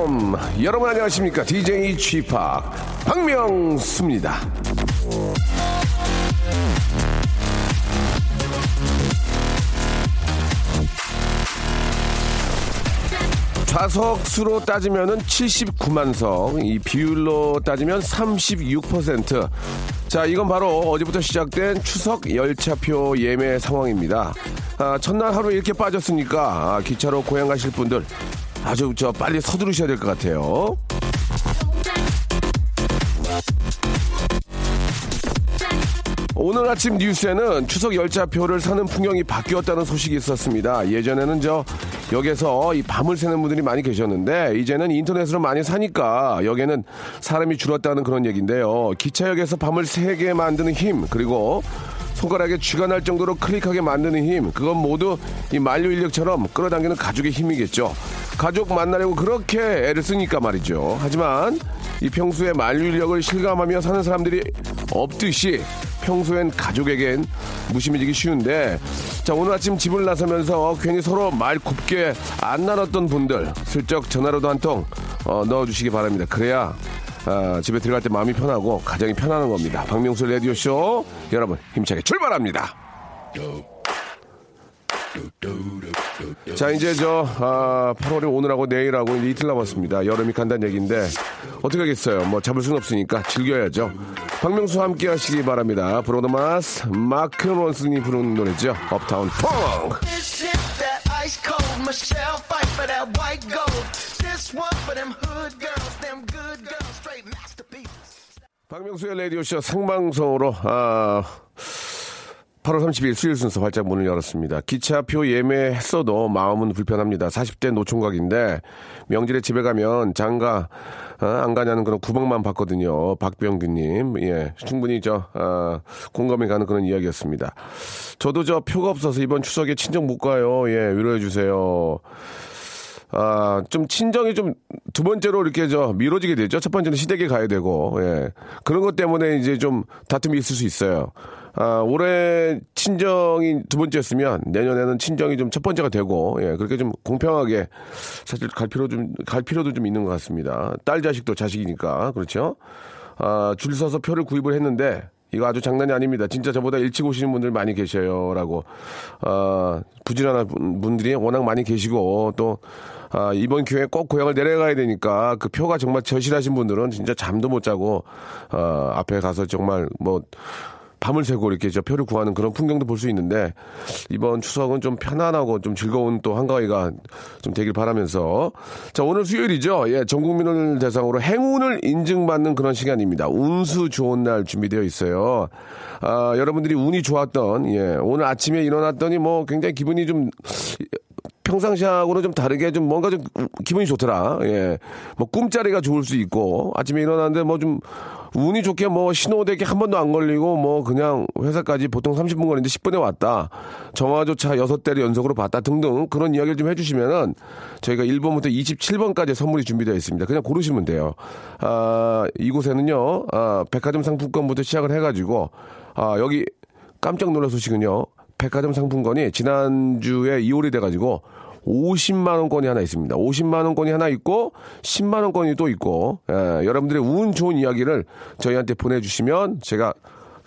Welcome 여러분 안녕하십니까 DJ G-Park 박명수입니다 좌석수로 따지면은 79만 석, 이 비율로 따지면 36%. 자, 이건 바로 어제부터 시작된 추석 열차표 예매 상황입니다. 아, 첫날 하루 이렇게 빠졌으니까 아, 기차로 고향 가실 분들 아주 저 빨리 서두르셔야 될 것 같아요. 오늘 아침 뉴스에는 추석 열차표를 사는 풍경이 바뀌었다는 소식이 있었습니다. 예전에는 저 역에서 이 밤을 새는 분들이 많이 계셨는데 이제는 인터넷으로 많이 사니까 역에는 사람이 줄었다는 그런 얘기인데요. 기차역에서 밤을 새게 만드는 힘 그리고 손가락에 쥐가 날 정도로 클릭하게 만드는 힘 그건 모두 이 만류 인력처럼 끌어당기는 가족의 힘이겠죠. 가족 만나려고 그렇게 애를 쓰니까 말이죠. 하지만 이 평소에 만류 인력을 실감하며 사는 사람들이 없듯이 평소엔 가족에겐 무심해지기 쉬운데 자 오늘 아침 집을 나서면서 괜히 서로 말 곱게 안 나눴던 분들 슬쩍 전화로도 한통 어, 넣어주시기 바랍니다. 그래야 아, 집에 들어갈 때 마음이 편하고 가정이 편안한 겁니다. 박명수 라디오 쇼 여러분 힘차게 출발합니다. 자 이제 저 아, 8월이 오늘하고 내일하고 이제 이틀 남았습니다. 여름이 간다는 얘기인데 어떻게 하겠어요. 뭐 잡을 수는 없으니까 즐겨야죠. 박명수와 함께 하시기 바랍니다. 브로드마스 마크 론슨이 부르는 노래죠. 업타운 펑. 박명수의 라디오쇼 생방송으로 아, 8월 30일 수요일 순서 활짝 문을 열었습니다. 기차표 예매했어도 마음은 불편합니다. 40대 노총각인데 명절에 집에 가면 장가 어, 안 가냐는 그런 구박만 받거든요. 박병규님, 예, 충분히 저 아, 공감이 가는 그런 이야기였습니다. 저도 저 표가 없어서 이번 추석에 친정 못 가요. 예, 위로해 주세요. 아, 좀 친정이 좀 두 번째로 이렇게 저 미뤄지게 되죠. 첫 번째는 시댁에 가야 되고, 예. 그런 것 때문에 이제 좀 다툼이 있을 수 있어요. 아, 올해 친정이 두 번째였으면 내년에는 친정이 좀 첫 번째가 되고, 예. 그렇게 좀 공평하게 사실 갈 필요 좀, 갈 필요도 좀 있는 것 같습니다. 딸 자식도 자식이니까. 그렇죠? 아, 줄 서서 표를 구입을 했는데, 이거 아주 장난이 아닙니다. 진짜 저보다 일찍 오시는 분들 많이 계셔요. 라고, 아, 부지런한 분- 분들이 워낙 많이 계시고, 또, 아, 이번 기회에 꼭 고향을 내려가야 되니까 그 표가 정말 절실하신 분들은 진짜 잠도 못 자고, 어, 앞에 가서 정말 뭐, 밤을 새고 이렇게 저 표를 구하는 그런 풍경도 볼 수 있는데 이번 추석은 좀 편안하고 좀 즐거운 또 한가위가 좀 되길 바라면서 자 오늘 수요일이죠 예 전 국민을 대상으로 행운을 인증받는 그런 시간입니다 운수 좋은 날 준비되어 있어요 아 여러분들이 운이 좋았던 예 오늘 아침에 일어났더니 뭐 굉장히 기분이 좀 평상시하고는 좀 다르게 좀 뭔가 좀 기분이 좋더라. 예. 뭐 꿈자리가 좋을 수 있고 아침에 일어났는데 뭐 좀 운이 좋게 뭐 신호대기 한 번도 안 걸리고 뭐 그냥 회사까지 보통 30분 걸리는데 10분에 왔다. 정화조차 6대를 연속으로 봤다 등등 그런 이야기를 좀 해주시면은 저희가 1번부터 27번까지 선물이 준비되어 있습니다. 그냥 고르시면 돼요. 아, 이곳에는요, 아, 백화점 상품권부터 시작을 해가지고 아, 여기 깜짝 놀랄 소식은요. 백화점 상품권이 지난주에 2월이 돼가지고 50만 원권이 하나 있습니다. 50만 원권이 하나 있고 10만 원권이 또 있고 예, 여러분들의 운 좋은 이야기를 저희한테 보내주시면 제가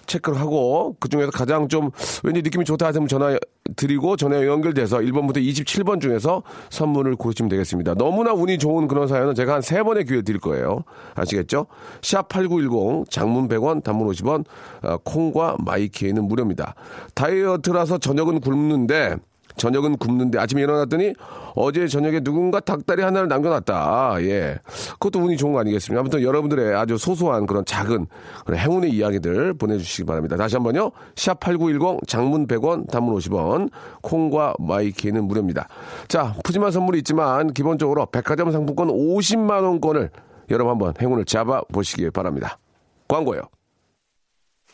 체크를 하고 그 중에서 가장 좀 왠지 느낌이 좋다 하시면 전화 드리고 전화 연결돼서 1번부터 27번 중에서 선물을 고르시면 되겠습니다. 너무나 운이 좋은 그런 사연은 제가 한 세 번의 기회 드릴 거예요. 아시겠죠? 샵 8910 장문 100원 단문 50원 어, 콩과 my K에는 무료입니다. 다이어트라서 저녁은 굶는데 저녁은 굶는데 아침에 일어났더니 어제 저녁에 누군가 닭다리 하나를 남겨놨다. 예. 그것도 운이 좋은 거 아니겠습니까? 아무튼 여러분들의 아주 소소한 그런 작은 그런 행운의 이야기들 보내주시기 바랍니다. 다시 한 번요. 샵8910 장문 100원 단문 50원 콩과 my K는 무료입니다. 자, 푸짐한 선물이 있지만 기본적으로 백화점 상품권 50만원권을 여러분 한번 행운을 잡아보시기 바랍니다. 광고요.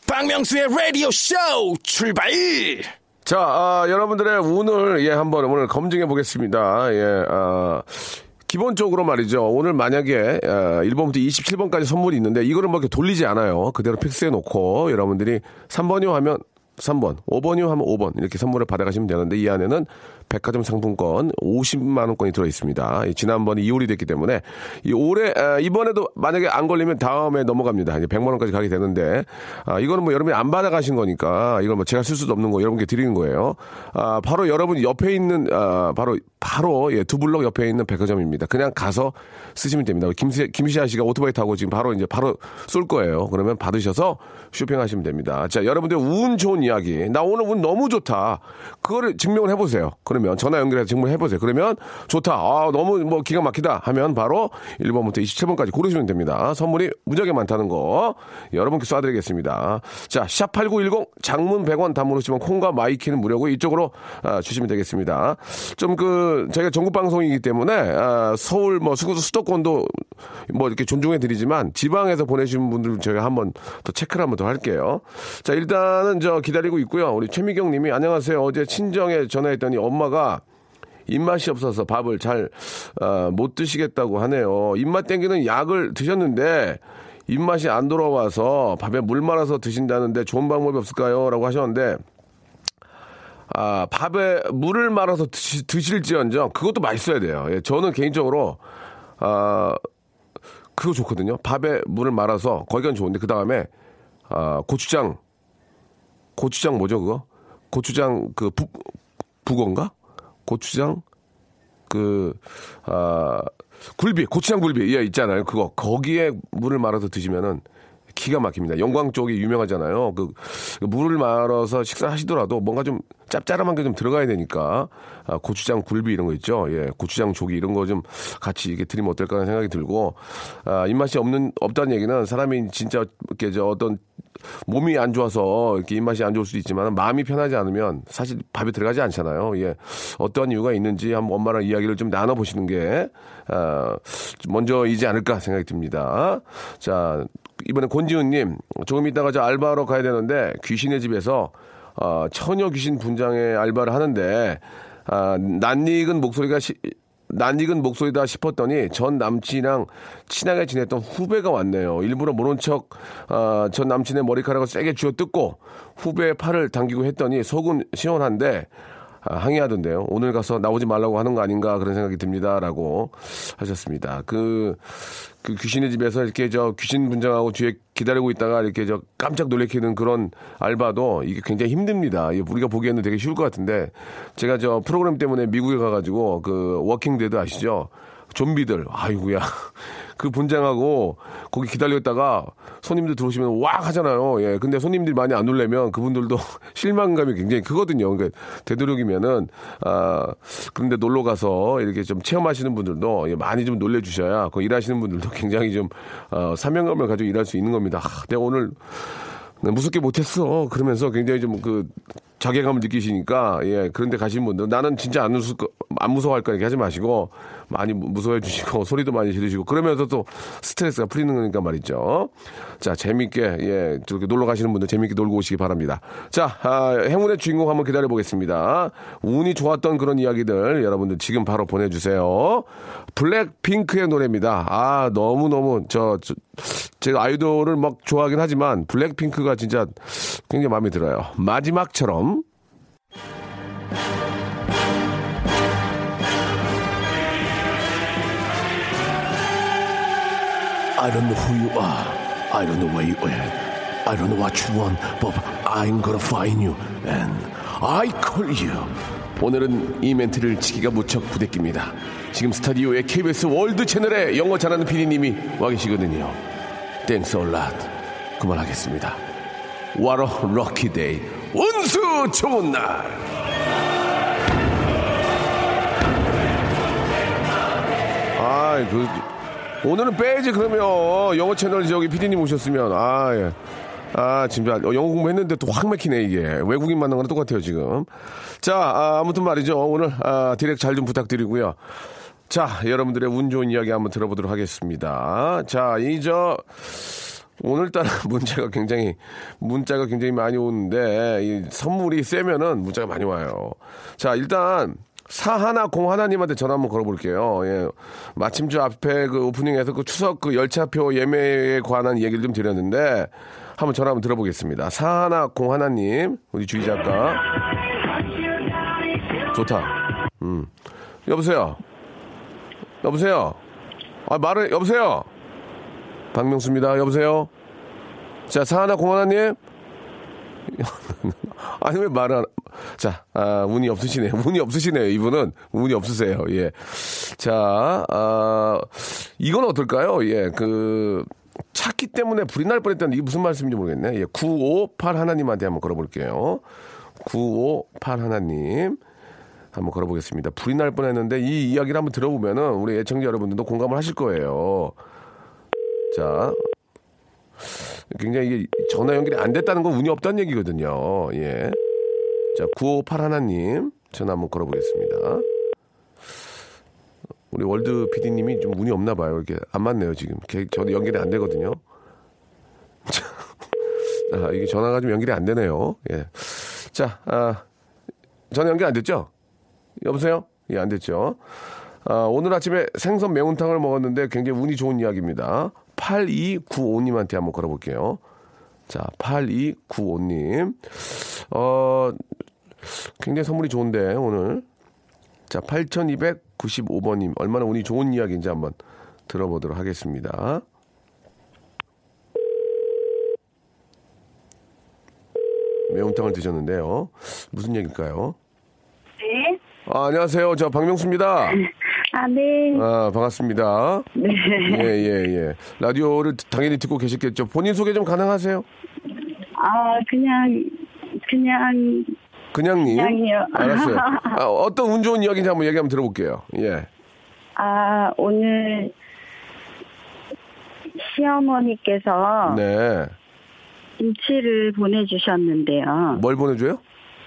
박명수의 라디오 쇼 출발! 자, 아, 여러분들의 운을 예 한번 오늘 검증해 보겠습니다. 예, 아, 기본적으로 말이죠. 오늘 만약에 아, 1번부터 27번까지 선물이 있는데 이거를 뭐 이렇게 돌리지 않아요. 그대로 픽스해 놓고 여러분들이 3번이요 하면 3번, 5번이요 하면 5번 이렇게 선물을 받아가시면 되는데 이 안에는 백화점 상품권 50만 원권이 들어 있습니다. 이 지난번에 이홀이 됐기 때문에 이 올해 아, 이번에도 만약에 안 걸리면 다음에 넘어갑니다. 이제 100만 원까지 가게 되는데 아, 이거는 뭐 여러분이 안 받아가신 거니까 이건 뭐 제가 쓸 수도 없는 거 여러분께 드리는 거예요. 아, 바로 여러분 옆에 있는 아, 바로 바로 예, 두 블럭 옆에 있는 백화점입니다. 그냥 가서 쓰시면 됩니다. 김시, 김시아 씨가 오토바이 타고 지금 바로 이제 바로 쏠 거예요. 그러면 받으셔서 쇼핑하시면 됩니다. 자, 여러분들 운 좋은 이야기. 나 오늘 운 너무 좋다. 그거를 증명을 해보세요. 그 러면 전화 연결해서 증명을 해보세요. 그러면 좋다. 아, 너무 뭐 기가 막히다 하면 바로 1번부터 27번까지 고르시면 됩니다. 선물이 무지하게 많다는 거 여러분께 쏴 드리겠습니다. 자, 샵 8910 장문 100원 단문 오시면 콩과 my K는 무료고 이쪽으로 아, 주시면 되겠습니다. 좀 그 저희가 전국 방송이기 때문에 아, 서울 뭐 수도 수도권도 뭐 이렇게 존중해 드리지만 지방에서 보내신 분들 저희가 한번 더 체크를 한번 더 할게요. 자, 일단은 저 기다리고 있고요. 우리 최미경 님이 안녕하세요. 어제 친정에 전화했더니 엄마 가 입맛이 없어서 밥을 잘못 드시겠다고 하네요. 입맛 땡기는 약을 드셨는데 입맛이 안 돌아와서 밥에 물 말아서 드신다는데 좋은 방법이 없을까요? 라고 하셨는데 아, 밥에 물을 말아서 드시, 드실지언정 그것도 맛있어야 돼요. 예, 저는 개인적으로 아, 그거 좋거든요. 밥에 물을 말아서 거기가 좋은데 그 다음에 아, 고추장 고추장 뭐죠 그거? 고추장 그 부, 북어인가? 고추장 그 아, 굴비 고추장 굴비 예 있잖아요. 그거 거기에 물을 말아서 드시면은 기가 막힙니다. 영광 쪽이 유명하잖아요. 그, 그 물을 말아서 식사하시더라도 뭔가 좀 짭짤한 게 좀 들어가야 되니까 아, 고추장 굴비 이런 거 있죠. 예, 고추장 조기 이런 거 좀 같이 이게 드리면 어떨까 하는 생각이 들고 아, 입맛이 없는 없다는 얘기는 사람이 진짜 이렇게 저 어떤 몸이 안 좋아서 이렇게 입맛이 안 좋을 수도 있지만 마음이 편하지 않으면 사실 밥에 들어가지 않잖아요. 예, 어떠한 이유가 있는지 한번 엄마랑 이야기를 좀 나눠 보시는 게 아, 먼저이지 않을까 생각이 듭니다. 자, 이번에 권지훈님 조금 있다가 저 알바하러 가야 되는데 귀신의 집에서 어, 처녀 귀신 분장의 알바를 하는데 아, 낯익은 목소리가 시, 낯익은 목소리다 싶었더니 전 남친이랑 친하게 지냈던 후배가 왔네요. 일부러 모른 척, 아, 전 남친의 머리카락을 세게 쥐어 뜯고 후배의 팔을 당기고 했더니 속은 시원한데 아, 항의하던데요. 오늘 가서 나오지 말라고 하는 거 아닌가 그런 생각이 듭니다라고 하셨습니다. 그, 그 귀신의 집에서 이렇게 저 귀신 분장하고 뒤에 기다리고 있다가 이렇게 저 깜짝 놀래키는 그런 알바도 이게 굉장히 힘듭니다. 우리가 보기에는 되게 쉬울 것 같은데 제가 저 프로그램 때문에 미국에 가가지고 그 Walking Dead 아시죠? 좀비들, 아이구야. 그 분장하고 거기 기다렸다가 손님들 들어오시면 왁 하잖아요. 예. 근데 손님들이 많이 안 놀래면 그분들도 실망감이 굉장히 크거든요. 그러니까 되도록이면은, 아, 그런데 놀러 가서 이렇게 좀 체험하시는 분들도 예, 많이 좀 놀래주셔야 그 일하시는 분들도 굉장히 좀, 어, 사명감을 가지고 일할 수 있는 겁니다. 아, 내가 오늘 나 무섭게 못했어. 그러면서 굉장히 좀 그 자괴감을 느끼시니까 예 그런데 가신 분들 나는 진짜 안 무서 안 무서워할 거니까 하지 마시고 많이 무서워해 주시고 소리도 많이 지르시고 그러면서 또 스트레스가 풀리는 거니까 말이죠. 자 재밌게 예 저렇게 놀러 가시는 분들 재밌게 놀고 오시기 바랍니다. 자 아, 행운의 주인공 한번 기다려 보겠습니다. 운이 좋았던 그런 이야기들 여러분들 지금 바로 보내 주세요. 블랙핑크의 노래입니다. 아 너무 너무 저, 저 제가 아이돌을 막 좋아하긴 하지만 블랙핑크가 진짜 굉장히 마음에 들어요. 마지막처럼 I don't know who you are. I don't know where you went. I don't know what you want, but I'm gonna find you and I call you. 오늘은 이 멘트를 치기가 무척 부대낍니다. 지금 스타디오에 KBS 월드 채널에 영어 잘하는 PD님이 와 계시거든요. 땡스 올랏 그만하겠습니다. What a lucky day. 운수 좋은 날. 아, 그 오늘은 빼야지 그러면 영어 채널 저기 PD님 오셨으면 아 예. 아, 진짜 영어 공부했는데 또확 맥히네 이게 외국인 만난 거랑 똑같아요 지금. 자, 아, 무튼 말이죠 오늘 아, 디렉 잘 좀 부탁드리고요. 자, 여러분들의 운 좋은 이야기 한번 들어보도록 하겠습니다. 자, 이 저 오늘따라 문자가 굉장히 문자가 굉장히 많이 오는데 이 선물이 세면은 문자가 많이 와요. 자 일단 사하나 공하나님한테 전화 한번 걸어볼게요. 예. 마침 저 앞에 그 오프닝에서 그 추석 그 열차표 예매에 관한 얘기를 좀 드렸는데 한번 전화 한번 들어보겠습니다. 사하나 공하나님 우리 주희 작가 좋다. 음 여보세요. 여보세요. 아 말을 여보세요. 박명수입니다. 여보세요. 자 사하나 공하나님. 아니 왜 말을 안... 자 아, 운이 없으시네요. 운이 없으시네요. 이분은 운이 없으세요. 예. 자 아, 이건 어떨까요? 예. 그 찾기 때문에 불이 날 뻔했다는 이게 무슨 말씀인지 모르겠네. 예. 958 하나님한테 한번 걸어볼게요. 958 하나님. 한번 걸어보겠습니다. 불이 날 뻔했는데 이 이야기를 한번 들어보면은 우리 애청자 여러분들도 공감을 하실 거예요. 자, 굉장히 이게 전화 연결이 안 됐다는 건 운이 없다는 얘기거든요. 예. 자, 958 하나님 전화 한번 걸어보겠습니다. 우리 월드 PD님이 좀 운이 없나 봐요. 이렇게 안 맞네요 지금. 걔- 저도 연결이 안 되거든요. 자, 아, 이게 전화가 좀 연결이 안 되네요. 예. 자, 아, 전화 연결 안 됐죠? 여보세요? 예, 안 됐죠. 아, 오늘 아침에 생선 매운탕을 먹었는데 굉장히 운이 좋은 이야기입니다. 8295님한테 한번 걸어볼게요. 자, 8295님. 어, 굉장히 선물이 좋은데, 오늘. 자, 8295번님. 얼마나 운이 좋은 이야기인지 한번 들어보도록 하겠습니다. 매운탕을 드셨는데요. 무슨 얘기일까요? 네. 아, 안녕하세요. 저 박명수입니다. 아, 네. 아, 반갑습니다. 네. 예, 예, 예. 라디오를 당연히 듣고 계셨겠죠. 본인 소개 좀 가능하세요? 아, 그냥, 그냥, 그냥님. 그냥이요. 알았어요. 아, 어떤 운 좋은 이야기인지 한번 얘기 한번 들어볼게요. 예. 아, 오늘 시어머니께서 네. 김치를 보내주셨는데요. 뭘 보내줘요?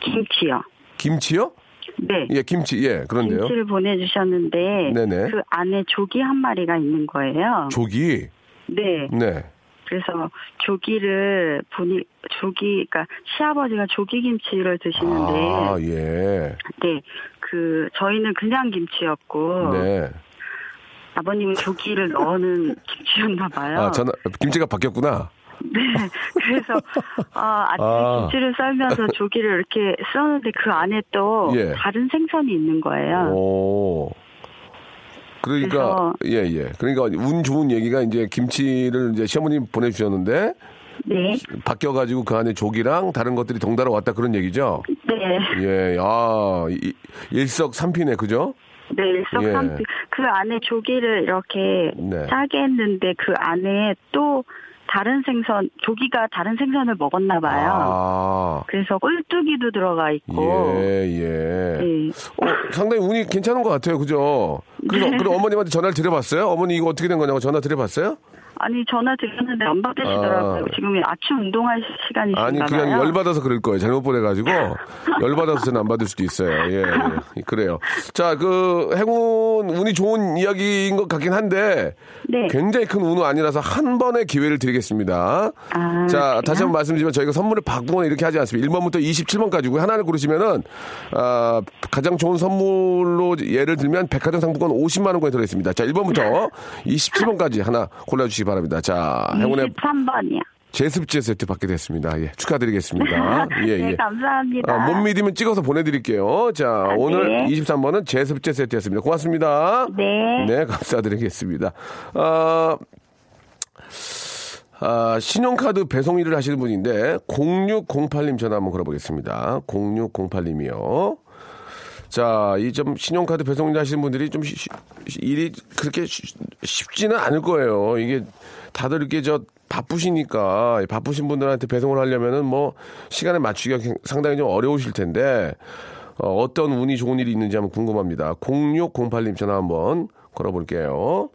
김치요. 김치요? 네. 예, 김치. 예, 그런데요. 김치를 보내주셨는데 네네. 그 안에 조기 한 마리가 있는 거예요. 조기. 네. 네. 그래서 조기를 보니 조기 그러니까 시아버지가 조기 김치를 드시는데 아, 예. 네. 그 저희는 그냥 김치였고 네. 아버님은 조기를 넣는 김치였나 봐요. 아, 전화, 김치가 바뀌었구나. 네. 그래서 아, 아침에 아. 김치를 썰면서 조기를 이렇게 썼는데 그 안에 또 예. 다른 생선이 있는 거예요. 오. 그러니까, 예, 예. 그러니까 운 좋은 얘기가 이제 김치를 이제 시어머님 보내주셨는데, 네. 바뀌어가지고 그 안에 조기랑 다른 것들이 동달아 왔다 그런 얘기죠? 네. 예, 아, 이- 일석삼피네, 그죠? 네, 일석삼필. 그 안에 조기를 이렇게 네. 짜게 했는데 그 안에 또 다른 생선, 조기가 다른 생선을 먹었나 봐요. 아, 그래서 꿀뚜기도 들어가 있고. 예, 예. 네. 어, 상당히 운이 괜찮은 것 같아요, 그죠? 그래서, 네. 어머님한테 전화를 드려봤어요? 어머니 이거 어떻게 된 거냐고 전화 드려봤어요? 아니 전화 드렸는데 안 받으시더라고요. 아. 지금 아침 운동할 시간이신가 아니. 그냥 열 받아서 그럴 거예요. 잘못 보내가지고. 열 받아서 전화 안 받을 수도 있어요. 예, 예. 그래요. 자, 그, 행운, 운이 좋은 이야기인 것 같긴 한데, 네. 굉장히 큰 운은 아니라서 한 번의 기회를 드리겠습니다. 아, 자, 그래요? 다시 한번 말씀드리면 저희가 선물을 바꾸거나 이렇게 하지 않습니다. 1번부터 27번까지고 하나를 고르시면은, 아, 가장 좋은 선물로 예를 들면 백화점 상품권 50만 원권이 들어있습니다. 자, 1번부터 27번까지 하나 골라주시기 바랍니다. 자, 행운의 23번이요. 제습제 세트 받게 됐습니다. 예, 축하드리겠습니다. 예, 네, 예. 감사합니다. 아, 못 믿으면 찍어서 보내드릴게요. 자, 아, 오늘 네. 23번은 제습제 세트였습니다. 고맙습니다. 네. 네, 감사드리겠습니다. 아, 아, 신용카드 배송 일을 하시는 분인데, 0608님 전화 한번 걸어보겠습니다. 0608님이요. 자, 이 좀 신용카드 배송 일 하시는 분들이 좀 쉬- 쉬- 일이 그렇게 쉬- 쉽지는 않을 거예요. 이게 다들 이렇게 저 바쁘시니까 바쁘신 분들한테 배송을 하려면은 뭐 시간에 맞추기가 굉- 상당히 좀 어려우실 텐데 어, 떤 운이 좋은 일이 있는지 한번 궁금합니다. 0608님 전화 한번 걸어볼게요.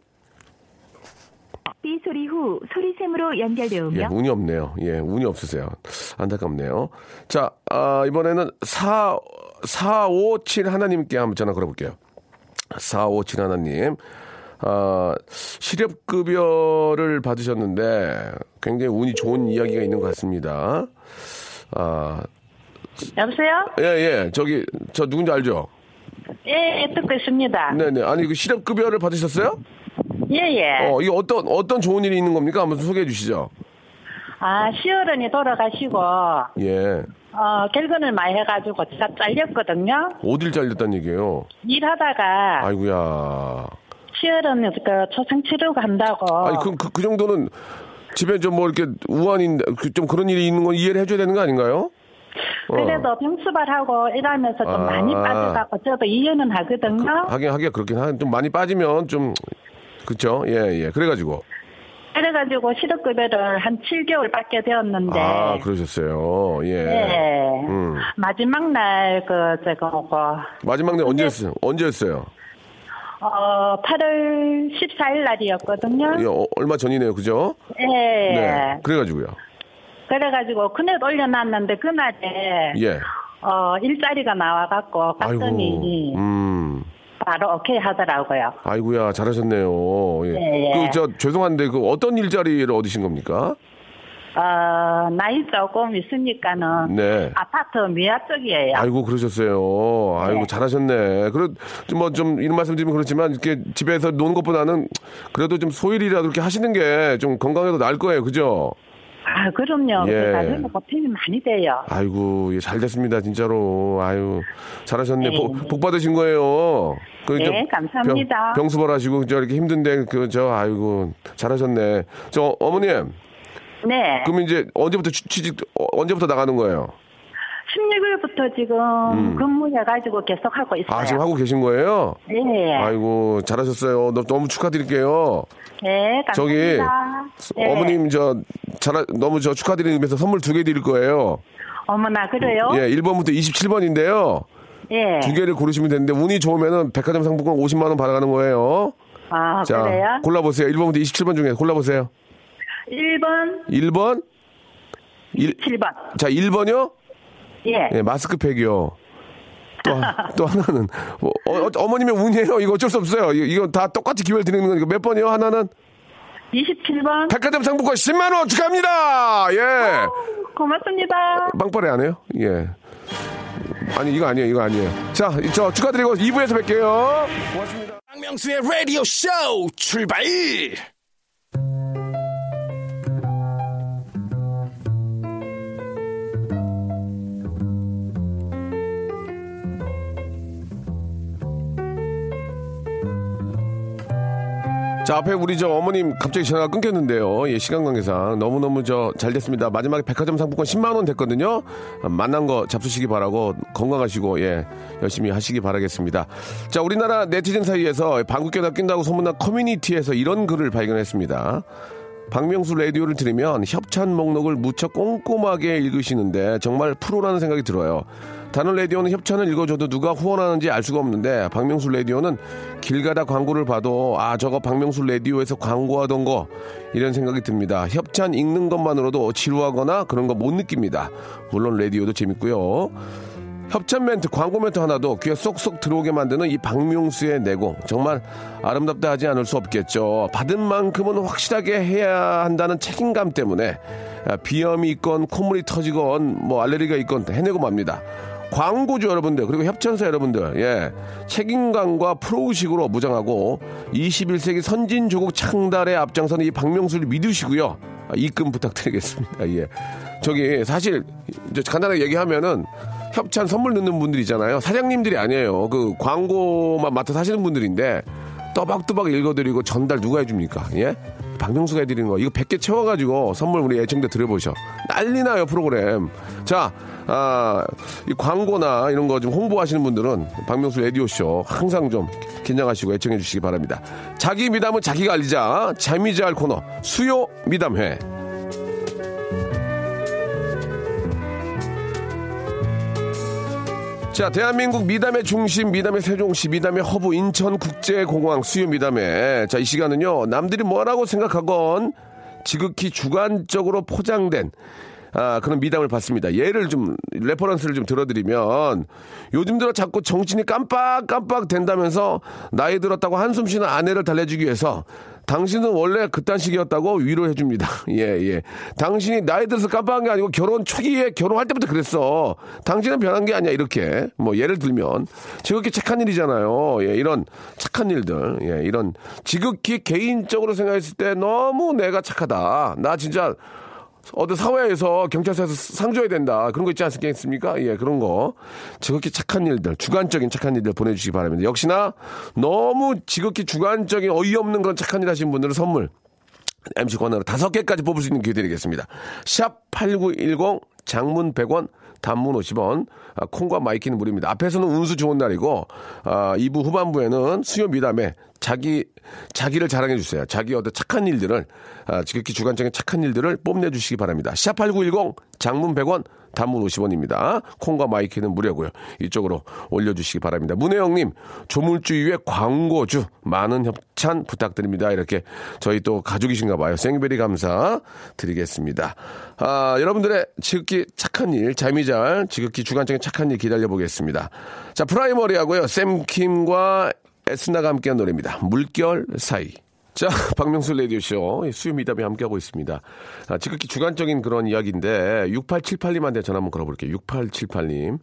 삐 소리 후 소리샘으로 예, 연결되오며 운이 없네요. 예, 운이 없으세요. 안타깝네요. 자, 아, 이번에는 4, 457 하나님께 한번 전화 걸어볼게요. 457 하나님. 아, 실업급여를 받으셨는데 굉장히 운이 좋은 이야기가 있는 것 같습니다. 아, 여보세요? 예, 예. 저기, 저 누군지 알죠? 예, 예, 듣고 있습니다. 네네. 아니, 그 실업급여를 받으셨어요? 예, 예. 어, 이게 어떤, 어떤 좋은 일이 있는 겁니까? 한번 소개해 주시죠. 아, 시어른이 돌아가시고, 예. 어, 결근을 많이 해가지고 제가 잘렸거든요. 어딜 잘렸단 얘기예요? 일하다가 아이고야. 시어른 그 초상 치료 간다고. 아니, 그, 그, 그 정도는 집에 좀 뭐 이렇게 우환인, 그, 좀 그런 일이 있는 건 이해를 해줘야 되는 거 아닌가요? 어. 그래도 병수발하고 일하면서 좀 아. 많이 빠져갖고 저도 이해는 하거든요. 하긴, 하기가 그렇긴 한, 좀 많이 빠지면 좀, 그쵸? 예, 예. 그래가지고. 그래가지고 실업급여를 한 7개월 받게 되었는데. 아, 그러셨어요. 예. 네. 음. 마지막 날, 그, 제가, 뭐, 마지막 날 언제였어요? 언제였어요? 어, 8월 14일 날이었거든요. 예, 어, 얼마 전이네요. 그죠? 예. 네. 그래가지고요. 그래가지고 그net 올려놨는데 그날에 예. 어 일자리가 나와갖고 갔더니 음. 바로 오케이 하더라고요. 아이고야, 잘하셨네요. 예. 네. 그, 저, 죄송한데, 그, 어떤 일자리를 얻으신 겁니까? 어 나이 조금 있으니까는 네. 아파트 미아 쪽이에요. 아이고, 그러셨어요. 아이고, 네. 잘하셨네. 그래, 좀 뭐, 좀, 이런 말씀 드리면 그렇지만, 이렇게 집에서 노는 것보다는, 그래도 좀 소일이라도 이렇게 하시는 게 좀 건강에도 나을 거예요. 그죠? 아 그럼요. 예. 예. 나중에 보탬이 많이 돼요. 아이고, 예, 잘 됐습니다, 진짜로. 아유, 잘하셨네. 네. 복, 복 받으신 거예요. 그, 네, 감사합니다. 병, 수벌 하시고, 저, 이렇게 힘든데, 그, 저, 아이고, 잘하셨네. 저, 어머님, 네. 그럼 이제 언제부터 취- 취직, 어, 언제부터 나가는 거예요? 16일부터 지금 근무해가지고 계속 하고 있어요. 음. 아, 지금 하고 계신 거예요? 네. 아이고, 잘하셨어요. 너, 너무 축하드릴게요. 네, 저기, 감사합니다. 네. 어머님, 저, 잘, 너무 저 축하드리는 의미에서 선물 두 개 드릴 거예요. 어머나 그래요? 예, 1번부터 27번인데요. 예. 두 개를 고르시면 되는데, 운이 좋으면은 백화점 상품권 50만원 받아가는 거예요. 아, 자, 그래요? 골라보세요. 1번부터 27번 중에 골라보세요. 1번, 1번? 1, 7번. 자, 1번이요? 예. 예, 마스크팩이요. 또, 하- 또 하나는, 뭐, 어, 머님의 운이에요. 이거 어쩔 수 없어요. 이거, 이거 다 똑같이 기회를 드리는 거니까 몇 번이요? 하나는? 27번. 백화점 상품권 10만원 축하합니다! 예. 고맙습니다. 빵빠레 안 해요? 예. 아니, 이거 아니에요. 이거 아니에요. 자, 저 축하드리고 2부에서 뵐게요. 고맙습니다. 박명수의 라디오 쇼 출발! 자, 앞에 우리 저 어머님 갑자기 전화가 끊겼는데요. 예, 시간 관계상. 너무너무 저 잘 됐습니다. 마지막에 백화점 상품권 10만 원 됐거든요. 아, 만난 거 잡수시기 바라고 건강하시고, 예, 열심히 하시기 바라겠습니다. 자, 우리나라 네티즌 사이에서 방귀깨나 낀다고 소문난 커뮤니티에서 이런 글을 발견했습니다. 박명수 라디오를 들으면 협찬 목록을 무척 꼼꼼하게 읽으시는데 정말 프로라는 생각이 들어요. 다른 라디오는 협찬을 읽어줘도 누가 후원하는지 알 수가 없는데 박명수 라디오는 길 가다 광고를 봐도 아 저거 박명수 라디오에서 광고하던 거 이런 생각이 듭니다. 협찬 읽는 것만으로도 지루하거나 그런 거 못 느낍니다. 물론 라디오도 재밌고요. 협찬 멘트, 광고 멘트 하나도 귀에 쏙쏙 들어오게 만드는 이 박명수의 내공. 정말 아름답다 하지 않을 수 없겠죠. 받은 만큼은 확실하게 해야 한다는 책임감 때문에 아, 비염이 있건 콧물이 터지건 뭐 알레르기가 있건 해내고 맙니다. 광고주 여러분들 그리고 협찬사 여러분들 예. 책임감과 프로의식으로 무장하고 21세기 선진조국 창달에 앞장서는 이 박명수를 믿으시고요. 아, 입금 부탁드리겠습니다. 예. 저기 사실 간단하게 얘기하면은 협찬 선물 넣는 분들 있잖아요. 사장님들이 아니에요. 그 광고만 맡아서 하시는 분들인데 또박또박 읽어드리고 전달 누가 해줍니까 예 박명수가 해드리는 거 이거 100개 채워가지고 선물 우리 애청자 드려보셔 난리 나요 프로그램 자 아, 이 광고나 이런 거 좀 홍보하시는 분들은 박명수 라디오쇼 항상 좀 긴장하시고 애청해 주시기 바랍니다. 자기 미담은 자기가 알리자. 자미자알 코너. 수요 미담회. 자, 대한민국 미담의 중심, 미담의 세종시, 미담의 허브, 인천국제공항 수요 미담회. 자, 이 시간은요, 남들이 뭐라고 생각하건 지극히 주관적으로 포장된 아, 그런 미담을 받습니다. 예를 좀, reference를 좀 들어드리면, 요즘 들어 자꾸 정신이 깜빡깜빡 된다면서 나이 들었다고 한숨 쉬는 아내를 달래주기 위해서 당신은 원래 그딴 식이었다고 위로해 줍니다. 예, 예. 당신이 나이 들어서 깜빡한 게 아니고 결혼 초기에 결혼할 때부터 그랬어. 당신은 변한 게 아니야. 이렇게. 뭐 예를 들면. 지극히 착한 일이잖아요. 예, 이런 착한 일들. 예, 이런 지극히 개인적으로 생각했을 때 너무 내가 착하다. 나 진짜 어디 사회에서 경찰서에서 상 줘야 된다. 그런 거 있지 않겠습니까? 예, 그런 거. 지극히 착한 일들, 주관적인 착한 일들 보내주시기 바랍니다. 역시나 너무 지극히 주관적인 어이없는 그런 착한 일 하신 분들은 선물. MC 권한으로 다섯 개까지 뽑을 수 있는 기회 드리겠습니다. 샵 8910 장문 100원 단문 50원 아, 콩과 my K는 무료입니다. 앞에서는 운수 좋은 날이고 아, 2부 후반부에는 수요 미담에 자기 자기를 자랑해 주세요. 자기 어떤 착한 일들을 아, 지극히 주관적인 착한 일들을 뽐내 주시기 바랍니다. 샵8910 장문 100원 단문 50원입니다. 콩과 my K는 무료고요. 이쪽으로 올려주시기 바랍니다. 문혜영님 조물주 위의 광고주 많은 협찬 부탁드립니다. 이렇게 저희 또 가족이신가 봐요. 생베리 감사 드리겠습니다. 아, 여러분들의 지극히 착한 일, 잠이 잘 지극히 주관적인 착한 일 기다려 보겠습니다. 자, 프라이머리하고요. 샘킴과 에스나가 함께한 노래입니다. 물결 사이. 자, 박명수 라디오쇼 수요 미담이 함께하고 있습니다. 아, 지극히 주관적인 그런 이야기인데 6878님한테 전화 한번 걸어볼게요. 6878님.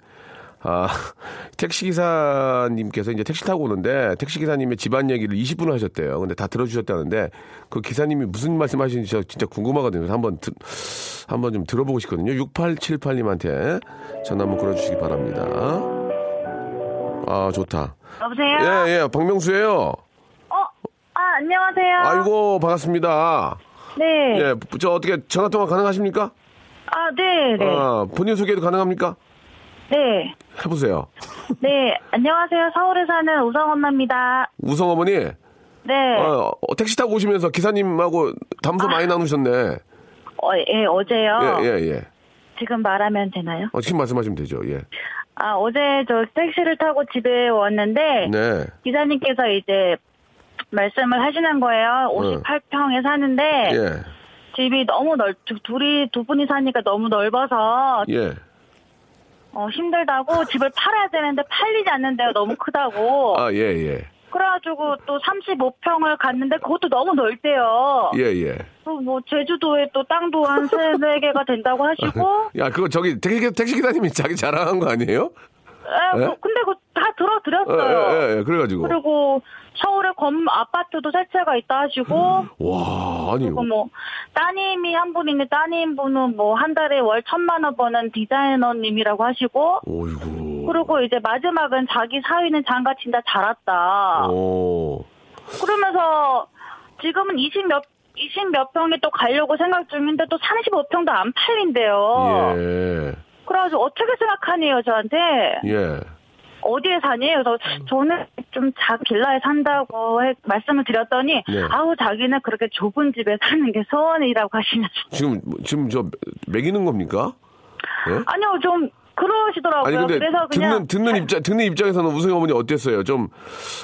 아, 택시기사님께서 이제 택시 타고 오는데 택시기사님의 집안 얘기를 20분을 하셨대요. 근데 다 들어주셨다는데 그 기사님이 무슨 말씀 하시는지 저 진짜 궁금하거든요. 한번, 드- 한번 좀 들어보고 싶거든요. 6878님한테 전화 한번 걸어주시기 바랍니다. 아, 좋다. 여보세요? 예, 예, 박명수예요 안녕하세요. 아이고, 반갑습니다. 네. 예, 저 어떻게 전화 통화 가능하십니까? 아, 네, 네. 아, 본인 소개도 가능합니까? 네. 해보세요. 네. 안녕하세요. 서울에 사는 우성 엄마입니다. 우성 어머니, 네. 어, 어, 택시 타고 오시면서 기사님하고 담소 많이 나누셨네. 어, 예, 어제요. 예, 예, 예. 지금 말하면 되나요? 어, 지금 말씀하시면 되죠. 예. 아, 어제 저 택시를 타고 집에 왔는데 네. 기사님께서 이제 말씀을 하시는 거예요. 58평에 사는데 예. 집이 너무 넓 두- 둘이 두 분이 사니까 너무 넓어서 예. 어, 힘들다고 집을 팔아야 되는데 팔리지 않는데요. 너무 크다고. 아, 예, 예. 그래가지고 또 35평을 갔는데 그것도 너무 넓대요. 예, 예. 또 뭐 제주도에 또 땅도 한 세네 개가 된다고 하시고. 야, 그거 저기 택시, 택시 기사님이 자기 자랑한 거 아니에요? 에, 예? 뭐, 근데 그거 다 예, 들어드렸어요. 예, 예. 그래가지고. 그리고 서울에 건 아파트도 세 채가 있다 하시고. 와, 아니. 그리고 뭐 따님이 한 분 있는데 따님 분은 뭐 한 달에 월 천만 원 버는 디자이너님이라고 하시고. 오이고. 그리고 이제 마지막은 자기 사위는 장가 잘 왔다. 오. 그러면서 지금은 20 몇, 20 몇 평이 또 가려고 생각 중인데 또 35평도 안 팔린대요. 예. 그래가지고 어떻게 생각하니요, 저한테? 예. 어디에 사니? 그래서 저는 좀 작은 빌라에 산다고 해- 말씀을 드렸더니, 네. 아우, 자기는 그렇게 좁은 집에 사는 게 소원이라고 하시면서. 지금, 지금 저, 매기는 겁니까? 예? 아니요, 좀, 그러시더라고요. 아니 근데 그래서 그냥. 듣는 듣는 입장 듣는 입장에서는 우승 어머니 어땠어요? 좀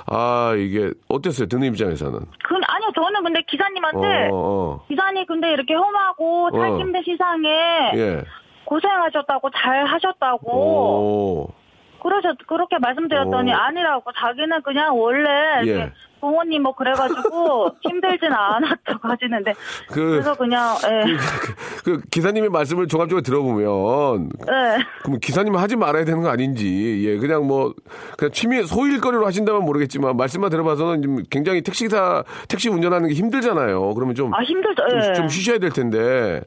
아 이게 어땠어요? 듣는 입장에서는 그, 아니요, 저는 근데 기사님한테, 어, 어. 기사님 근데 이렇게 험하고 어. 살기 힘든 시상에 예. 고생하셨다고 잘 하셨다고. 오. 그러셨 그렇게 말씀드렸더니 어. 아니라고 자기는 그냥 원래 예. 부모님 뭐 그래가지고 힘들진 않았다고 하시는데 그, 그래서 그냥 예. 그, 그 기사님의 말씀을 종합적으로 들어보면 예. 그럼 기사님은 하지 말아야 되는 거 아닌지 예 그냥 뭐 그냥 취미 소일거리로 하신다면 모르겠지만 말씀만 들어봐서는 좀 굉장히 택시사 택시 운전하는 게 힘들잖아요. 그러면 좀 아 힘들죠. 좀, 예. 좀 쉬셔야 될 텐데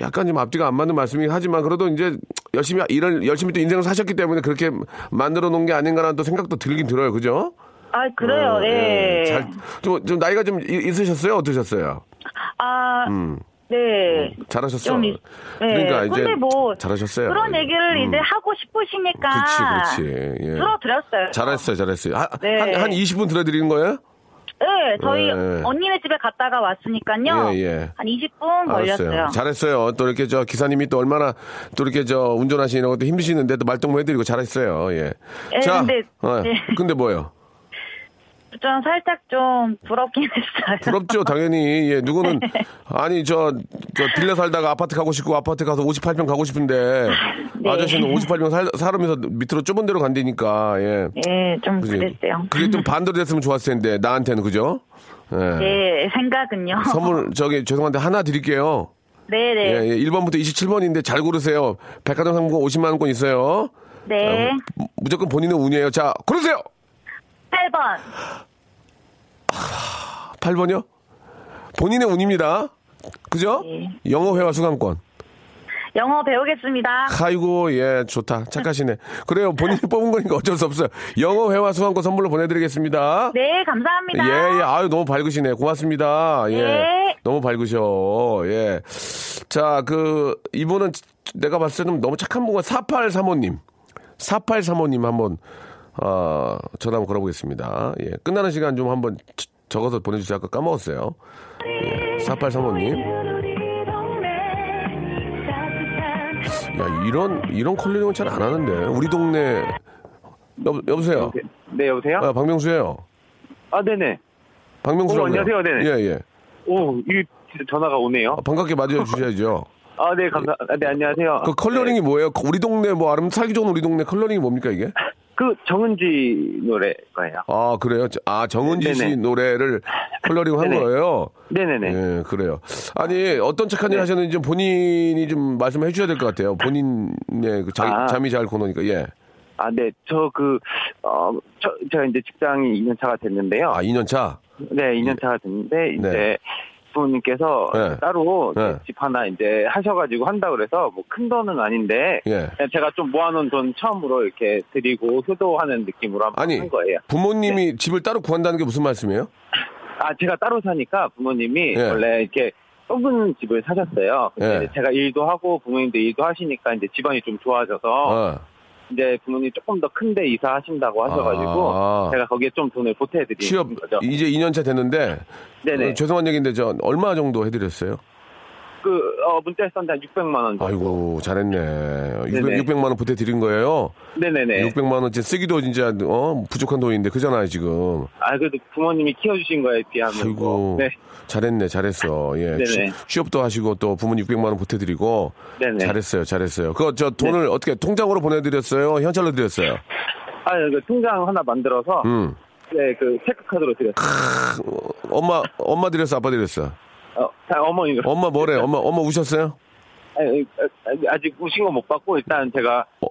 약간 좀 앞뒤가 안 맞는 말씀이긴 하지만 그래도 이제 열심히 일을 열심히 또 인생을 사셨기 때문에 그렇게 만들어 놓은 게 아닌가라는 또 생각도 들긴 들어요. 그죠? 아 그래요. 어, 예. 잘, 좀, 좀 나이가 좀 이- 있으셨어요? 어떠셨어요? 아 음. 네. 잘하셨어. 좀 있- 네. 그러니까 이제 근데 뭐 잘하셨어요. 그런 얘기를 음. 이제 하고 싶으시니까 그렇지, 그렇지. 예. 들어드렸어요. 잘했어요, 잘했어요. 한, 네. 한, 한 20분 들어드리는 거예요? 네, 저희 예. 언니네 집에 갔다가 왔으니까요. 예, 예. 한 20분 걸렸어요. 알았어요. 잘했어요. 또 이렇게 저 기사님이 또 얼마나 또 이렇게 저 운전하시는 것도 힘드시는데 또 말동무 해드리고 잘했어요. 예. 예, 근데- 어, 네. 근데 뭐요? 좀 살짝 좀 부럽긴 했어요. 부럽죠, 당연히. 예, 누구는, 아니, 저, 저, 빌려 살다가 아파트 가고 싶고, 아파트 가서 58평 가고 싶은데, 네. 아저씨는 58평 살, 살으면서 밑으로 좁은 데로 간다니까, 예. 예, 좀 그지? 그랬어요. 그게 좀 반대로 됐으면 좋았을 텐데, 나한테는, 그죠? 예. 예, 생각은요. 선물, 저기, 죄송한데, 하나 드릴게요. 네네. 예, 예, 1번부터 27번인데, 잘 고르세요. 백화점 상품권 50만원권 있어요. 네. 무- 무조건 본인의 운이에요. 자, 고르세요! 8번. 8번이요? 본인의 운입니다. 그죠? 네. 영어 회화 수강권. 영어 배우겠습니다. 아이고, 예, 좋다. 착하시네. 그래요. 본인이 뽑은 거니까 어쩔 수 없어요. 영어 회화 수강권 선물로 보내드리겠습니다. 네, 감사합니다. 예, 예. 아유, 너무 밝으시네. 고맙습니다. 예. 네. 너무 밝으셔. 예. 자, 그, 이분은 내가 봤을 때는 너무 착한 분과 4835님. 4835님 한번, 어, 전화 한번 걸어보겠습니다. 예. 끝나는 시간 좀 한번 저- 적어서 보내주세요. 아까 까먹었어요. 예. 4835님. 야, 이런, 이런 컬러링은 잘 안 하는데. 우리 동네. 여, 여보세요? 네, 여보세요? 아, 박명수예요 아, 네네. 박명수라고요. 어, 안녕하세요. 네네. 예, 예. 오, 이 전화가 오네요. 아, 반갑게 맞이해 주셔야죠. 아, 네, 감사. 아, 네, 안녕하세요. 그 컬러링이 뭐예요? 우리 동네 뭐 아니면 살기 좋은 우리 동네 컬러링이 뭡니까 이게? 그 정은지 노래 거예요. 아 그래요? 아 정은지 씨 네네. 노래를 컬러링 한. 거예요? 네네네. 예, 그래요. 아니 어떤 착한 일 네. 하셨는지 좀 본인이 좀 말씀해 주셔야 될 것 같아요. 본인의 그 자, 아. 자미자알 코너니까 예. 아, 네, 저 그, 어, 저, 제가 이제 직장이 2년 차가 됐는데요. 아 2년 차. 네, 2년 차가 됐는데, 이제 네. 부모님께서 네. 따로 네. 집 하나 이제 하셔가지고 한다 그래서 뭐 큰 돈은 아닌데, 예. 제가 좀 모아놓은 돈 처음으로 이렇게 드리고 효도하는 느낌으로 한번 아니 한 거예요. 부모님이 집을 따로 구한다는 게 무슨 말씀이에요? 아, 제가 따로 사니까 부모님이 예. 원래 이렇게 좁은 집을 사셨어요. 근데 예. 제가 일도 하고 부모님도 일도 하시니까 이제 집안이 좀 좋아져서 어. 이제 부모님 조금 더 큰데 이사하신다고 하셔가지고 아. 제가 거기에 좀 돈을 보태드린 취업 거죠. 이제 2년 차 됐는데 네네. 어, 죄송한 얘기인데 저 얼마 정도 해드렸어요? 그 어, 문자에 썼는데 한 600만 원 정도. 아이고 잘했네. 600, 네네. 600만 원 보태드린 거예요. 네네네. 600만 원 진짜 쓰기도 진짜 어 부족한 돈인데 그잖아요 지금. 아 그래도 부모님이 키워주신 거에 비하면 아이고 뭐, 네. 잘했네 잘했어. 예 네네. 취, 취업 도 하시고 또 부모님 600만 원 보태드리고 네네. 네. 잘했어요 잘했어요. 그거 저 돈을 어떻게 통장으로 보내드렸어요? 현찰로 드렸어요? 아, 그 통장 하나 만들어서 음. 네, 그 체크카드로 드렸어요. 엄마 엄마 드렸어 아빠 드렸어? 어, 다 어머니. 엄마 뭐래? 엄마 엄마 우셨어요? 아니, 아직 우신 거못 받고 일단 제가 어.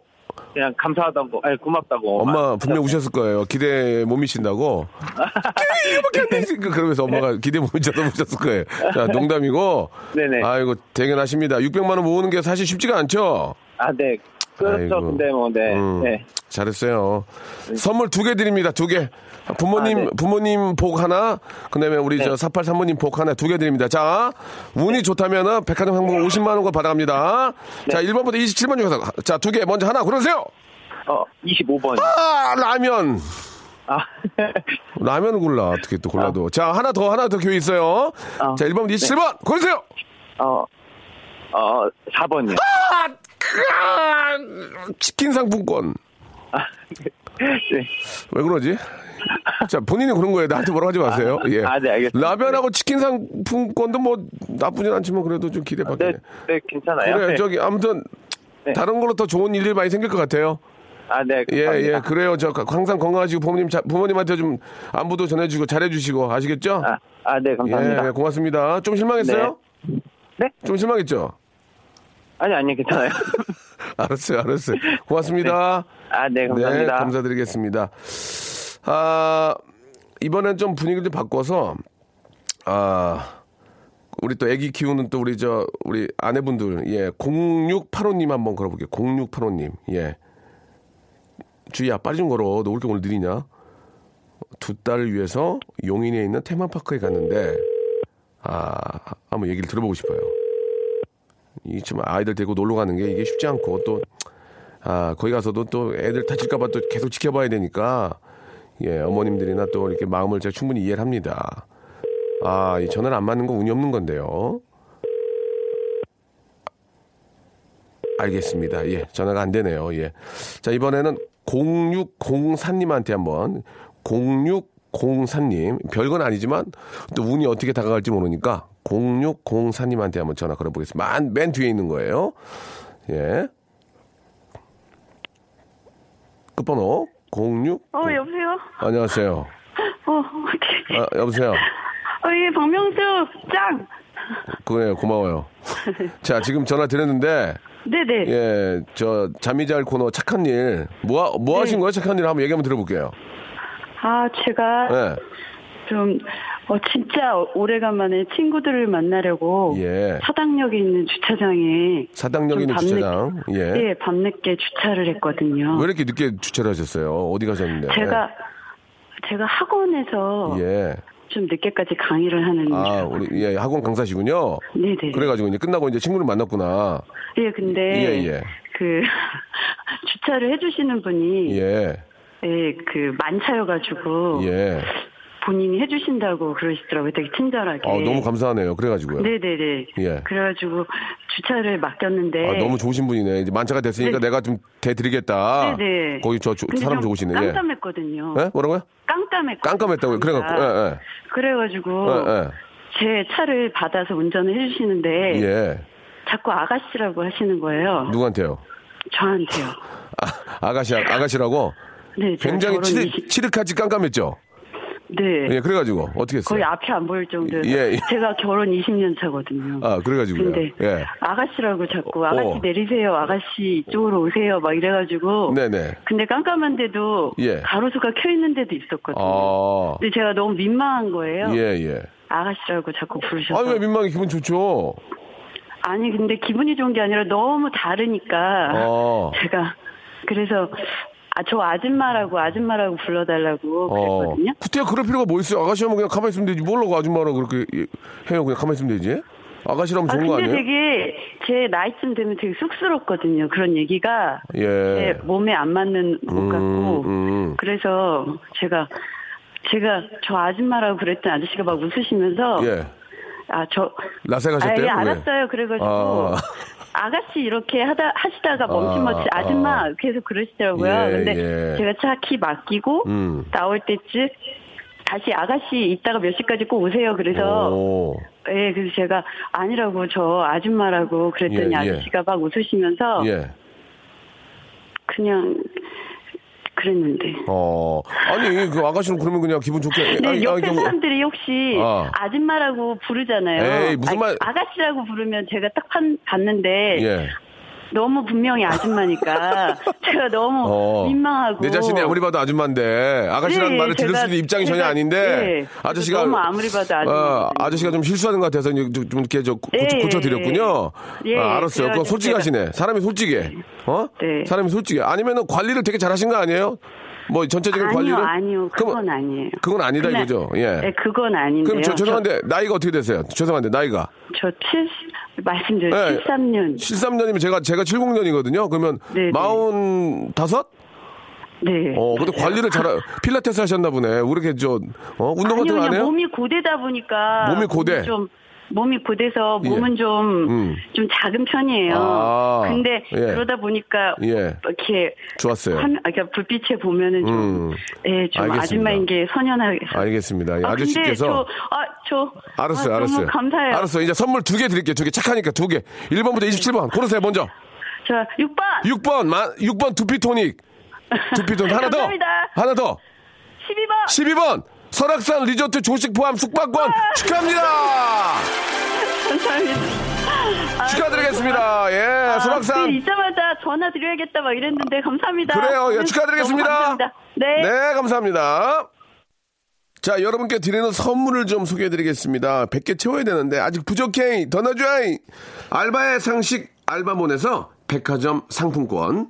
그냥 감사하다고, 아니 고맙다고. 엄마 아, 분명 우셨을 거예요. 기대 못 미친다고. 이렇게 안 되지. 그러면서 엄마가 기대 못 미쳐서 우셨을 거예요. 자, 농담이고. 네네. 아이고, 대견하십니다. 600만 원 모으는 게 사실 쉽지가 않죠? 아, 네. 그렇죠. 아이고. 근데 뭐, 네. 음, 네. 잘했어요. 선물 두 개 드립니다. 두 개. 부모님, 아, 네. 부모님 복 하나, 그 다음에 우리 저 4835님 복 하나 두 개 드립니다. 자, 운이 좋다면은 백화점 상품 50만원권 받아갑니다. 네. 자, 1번부터 27번 중에서. 자, 두 개. 먼저 하나 고르세요. 어, 25번. 아, 라면. 아, 라면을 골라. 어떻게 또 골라도. 자, 하나 더, 하나 더 기회 있어요. 아, 자, 1번부터 27번. 고르세요. 어, 어, 4번이요. 아, 치킨 상품권. 네. 왜 그러지? 자, 본인이 그런 거예요. 나한테 뭐라고 하지 마세요. 예. 아, 네, 알겠습니다. 라면하고 치킨 상품권도 뭐 나쁘진 않지만 그래도 좀 기대받게. 네, 네, 괜찮아요. 그래, 네. 저기 아무튼 네. 다른 걸로 더 좋은 일들이 많이 생길 것 같아요. 아, 네, 예, 감사합니다. 예, 그래요. 저 항상 건강하시고 부모님 자- 부모님한테 좀 안부도 전해주고 잘해주시고 아시겠죠? 아, 아, 네, 감사합니다. 예, 고맙습니다. 좀 실망했어요? 네? 좀 실망했죠? 아니, 아니, 괜찮아요. 알았어요, 알았어요. 고맙습니다. 아, 네, 감사합니다. 네, 감사드리겠습니다. 아, 이번엔 좀 분위기를 좀 바꿔서, 아, 우리 또 애기 키우는 또 우리 저, 우리 아내분들, 예, 0685 님 한번 걸어 볼게요. 0685 님, 예. 주희야, 빨리 좀 걸어. 너 왜 이렇게 오늘 느리냐? 두 딸을 위해서 용인에 있는 테마파크에 갔는데, 아, 한번 얘기를 들어보고 싶어요. 이참 아이들 데리고 놀러 가는 게 이게 쉽지 않고 또 아, 거기 가서도 또 애들 다칠까봐 또 계속 지켜봐야 되니까, 예, 어머님들이나 또 이렇게 마음을 제가 충분히 이해를 합니다. 아, 이 전화를 안 받는 건 운이 없는 건데요. 알겠습니다. 예, 전화가 안 되네요. 예. 자, 이번에는 0604님한테 한번, 0604님. 별건 아니지만 또 운이 어떻게 다가갈지 모르니까 0604님한테 한번 전화 걸어보겠습니다. 맨, 맨 뒤에 있는 거예요. 예. 끝번호 06. 어, 여보세요? 안녕하세요. 어, 오케이. 아, 여보세요. 어, 예, 박명수, 짱! 그거예요. 고마워요. 자, 지금 전화 드렸는데, 네네. 예, 저, 잠이 잘 코너 착한 일. 뭐, 하- 뭐 네. 하신 거예요? 착한 일 한번 얘기 한번 들어볼게요. 아, 제가 예, 좀, 어, 진짜 오래간만에 친구들을 만나려고 예. 사당역에 있는 주차장에 사당역 있는 주차장. 예. 예, 밤늦게 주차를 했거든요. 왜 이렇게 늦게 주차를 하셨어요? 어디 가셨는데? 제가 제가 학원에서 예. 좀 늦게까지 강의를 하는 아, 줄 우리, 예, 학원 강사시군요. 네네. 그래가지고 이제 끝나고 이제 친구를 만났구나. 예, 근데 예, 예. 그 주차를 해주시는 분이 예, 예, 그 만차여가지고 예. 본인이 해주신다고 그러시더라고요. 되게 친절하게. 아, 너무 감사하네요. 그래가지고요. 네네네. 예. 그래가지고 주차를 맡겼는데. 아, 너무 좋으신 분이네. 이제 만차가 됐으니까 네. 내가 좀 대드리겠다. 네네. 거기 저 조- 근데 사람 좀 좋으시네. 예. 깜깜했거든요. 예? 뭐라고요? 깜깜했거든요. 깜깜했다고요. 그래갖고, 예, 예. 그래가지고 예, 예. 제 차를 받아서 운전을 해주시는데 예. 자꾸 아가씨라고 하시는 거예요. 누구한테요? 저한테요. 아, 아가씨, 아가씨라고? 네, 굉장히 20 치르카지 깜깜했죠? 네. 예, 그래가지고, 어떻게 했어요? 거의 앞이 안 보일 정도로 예, 예. 제가 결혼 20년 차거든요. 아, 그래가지고요. 근데 예. 아가씨라고 자꾸 아가씨 어. 내리세요, 아가씨 이쪽으로 오세요, 막 이래가지고. 네네. 근데 깜깜한데도 예. 가로수가 켜 있는 데도 있었거든요. 아, 근데 제가 너무 민망한 거예요. 예, 예. 아가씨라고 자꾸 부르셔서. 아니, 왜 민망해? 기분 좋죠? 아니, 근데 기분이 좋은 게 아니라 너무 다르니까 어. 제가 그래서 아, 저 아줌마라고 아줌마라고 불러달라고 어. 그랬거든요. 그때 그럴 필요가 뭐 있어요? 아가씨 하면 그냥 가만히 있으면 되지. 뭘로 아줌마라고 그렇게 해요? 그냥 가만히 있으면 되지? 아가씨라면 아, 좋은 거 근데 아니에요? 되게 제 나이쯤 되면 되게 쑥스럽거든요. 그런 얘기가 예. 제 몸에 안 맞는 것 음, 같고. 음. 그래서 제가 제가 저 아줌마라고 그랬더니 아저씨가 막 웃으시면서 예. 아, 저 라세 아, 가셨대요? 예, 왜? 알았어요. 그래가지고 아. 아가씨 이렇게 하다 하시다가 멈칫멈칫 아, 아, 줌마 아. 계속 그러시더라고요. 예, 근데 예. 제가 차 키 맡기고 음. 나올 때쯤 다시 아가씨 이따가 몇 시까지 꼭 오세요. 그래서 오. 예, 그래서 제가 아니라고 저 아줌마라고 그랬더니 예, 예. 아저씨가 막 웃으시면서 예. 그냥 그랬는데. 어. 아니, 그 아가씨는 그러면 그냥 기분 좋게. 네, 아니, 옆에 아니, 그- 사람들이 혹시 아. 아. 줌마라고 부르잖아요. 에이, 무슨 말- 아 가씨라고 부르면 제가 딱 판, 봤는데 예. 너무 분명히 아줌마니까 제가 너무 어. 민망하고 내 자신이 아무리 봐도 아줌마인데 아가씨라는 네, 말을 들을 제가- 수 있는 입장이 전혀 제가- 아닌데 네, 아저씨가 너무 아무리 봐도 아줌마 어, 아저씨가 좀 실수하는 것 같아서 좀, 좀 이렇게 저 고, 네, 쳐 드렸군요. 예, 아, 알았어요. 그건 솔직하시네. 사람이 솔직해. 어? 네. 사람이 솔직해. 아니면은 관리를 되게 잘하신 거 아니에요? 뭐 전체적인 아니요 관리를? 아니요 그건 그럼- 아니에요. 그건 아니다 그냥- 이거죠. 예. 네, 그건 아닌데요. 그럼 저, 죄송한데 나이가 어떻게 되세요? 죄송한데 나이가. 저, 저 7, 말씀드려 네. 73년. 73년이면 제가 제가 70년이거든요. 그러면 네, 네. 45? 네. 어, 근데 관리를 잘 필라테스 하셨나 보네. 왜 이렇게 저 어, 운동 같은 거 안 해요? 몸이 고되다 보니까 몸이 고돼? 좀 몸이 예. 몸은 좀 음. 좀 작은 편이에요. 아, 근데 예. 그러다 보니까 예. 이렇게 좋았어요. 화면, 아, 그러니까 불빛에 보면은 좀, 음. 예, 좀 알겠습니다. 아줌마인 게 선연하게. 알겠습니다. 예, 아, 아저씨께서 저, 아, 저. 알았어요, 아, 알았어요. 감사해요. 알았어요. 이제 선물 두 개 드릴게요. 두개 착하니까 두 개. 1번부터 27번. 고르세요, 먼저. 자, 6번! 6번, 마, 6번 두피토닉. 두피토닉. 하나 더. 하나 더. 12번! 12번. 설악산 리조트 조식 포함 숙박권 축하합니다. 감사합니다. 아, 축하드리겠습니다. 예, 아, 설악산. 그 잊자마자 전화 드려야겠다 막 이랬는데 감사합니다. 그래요. 예, 너무 축하드리겠습니다. 감사합니다. 네. 네, 감사합니다. 자, 여러분께 드리는 선물을 좀 소개해 드리겠습니다. 100개 채워야 되는데, 아직 부족해. 더 넣어줘. 알바의 상식 알바몬에서 백화점 상품권.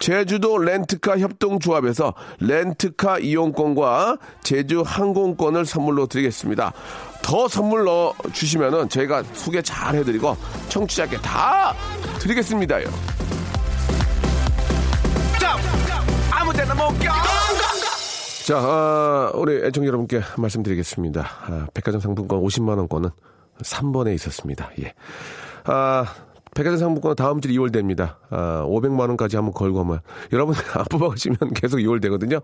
제주도 렌트카 협동조합에서 렌트카 이용권과 제주 항공권을 선물로 드리겠습니다. 더 선물 넣어 주시면은 저희가 소개 잘 해드리고 청취자께 다 드리겠습니다요. 자, 아, 우리 애청 여러분께 말씀드리겠습니다. 아, 백화점 상품권 50만 원권은 3번에 있었습니다. 예. 아, 백화점 상품권 다음 주 2월 됩니다. 아, 500만 원까지 한번 걸고 하면 여러분 안 뽑아가시면 계속 2월 되거든요.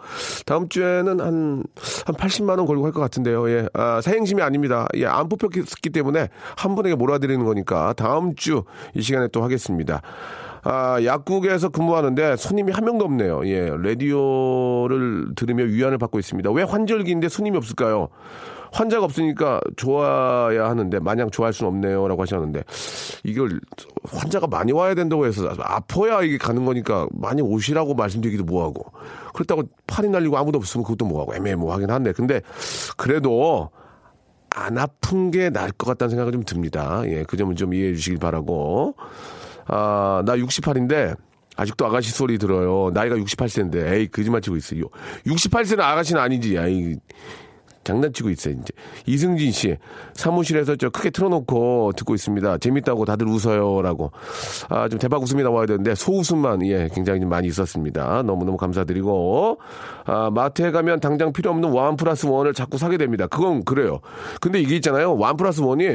다음 주에는 한, 한 80만 원 걸고 할 것 같은데요. 예. 아, 사행심이 아닙니다. 예, 안 뽑혔기 때문에 한 분에게 몰아드리는 거니까 다음 주 이 시간에 또 하겠습니다. 아, 약국에서 근무하는데 손님이 한 명도 없네요. 예, 라디오를 들으며 위안을 받고 있습니다. 왜 환절기인데 손님이 없을까요? 환자가 없으니까 좋아야 하는데 마냥 좋아할 수는 없네요라고 하셨는데 이걸 환자가 많이 와야 된다고 해서 아파야 이게 가는 거니까 많이 오시라고 말씀드리기도 뭐하고 그렇다고 팔이 날리고 아무도 없으면 그것도 뭐하고 애매모호하긴 한데 근데 그래도 안 아픈 게 나을 것 같다는 생각이 좀 듭니다. 예, 그 점은 좀 이해해 주시길 바라고. 아, 나 68인데, 아직도 아가씨 소리 들어요. 나이가 68세인데, 에이, 거짓말 치고 있어요. 68세는 아가씨는 아니지. 에이, 장난치고 있어요, 이제. 이승진 씨, 사무실에서 저 크게 틀어놓고 듣고 있습니다. 재밌다고 다들 웃어요 라고. 아, 좀 대박 웃음이 나와야 되는데, 소웃음만, 예, 굉장히 좀 많이 있었습니다. 너무너무 감사드리고, 아, 마트에 가면 당장 필요 없는 원 플러스 원을 자꾸 사게 됩니다. 그건 그래요. 근데 이게 있잖아요. 원 플러스 원이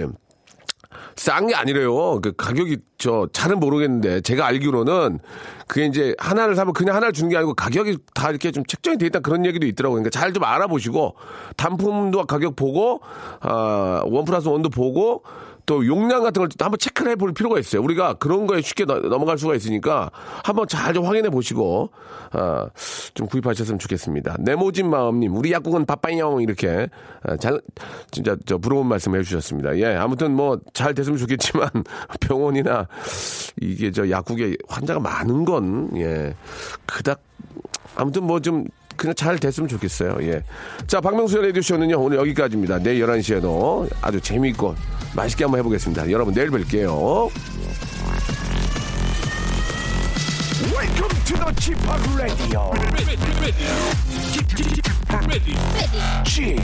싼 게 아니래요. 그 가격이 저 잘은 모르겠는데 제가 알기로는 그게 이제 하나를 사면 그냥 하나를 주는 게 아니고 가격이 다 이렇게 좀 책정이 돼 있다 그런 얘기도 있더라고요. 그러니까 잘 좀 알아보시고 단품도 가격 보고 아원 플러스 원도 보고 또 용량 같은 걸또 한번 체크를 해볼 필요가 있어요. 우리가 그런 거에 쉽게 너- 넘어갈 수가 있으니까 한번 잘 좀 확인해 보시고 아, 좀 구입하셨으면 좋겠습니다. 네모진 마음님, 우리 약국은 바빠요 이렇게 아, 잘 진짜 저 부러운 말씀 해주셨습니다. 예, 아무튼 뭐 잘 됐으면 좋겠지만 병원이나 이게 저 약국에 환자가 많은 건 예, 그닥 아무튼 뭐 좀 그냥 잘 됐으면 좋겠어요. 예. 자, 박명수의 라디오쇼는요, 오늘 여기까지입니다. 내일 11시에도 아주 재미있고 맛있게 한번 해보겠습니다. 여러분, 내일 뵐게요. Welcome to the Chip Radio. Chip,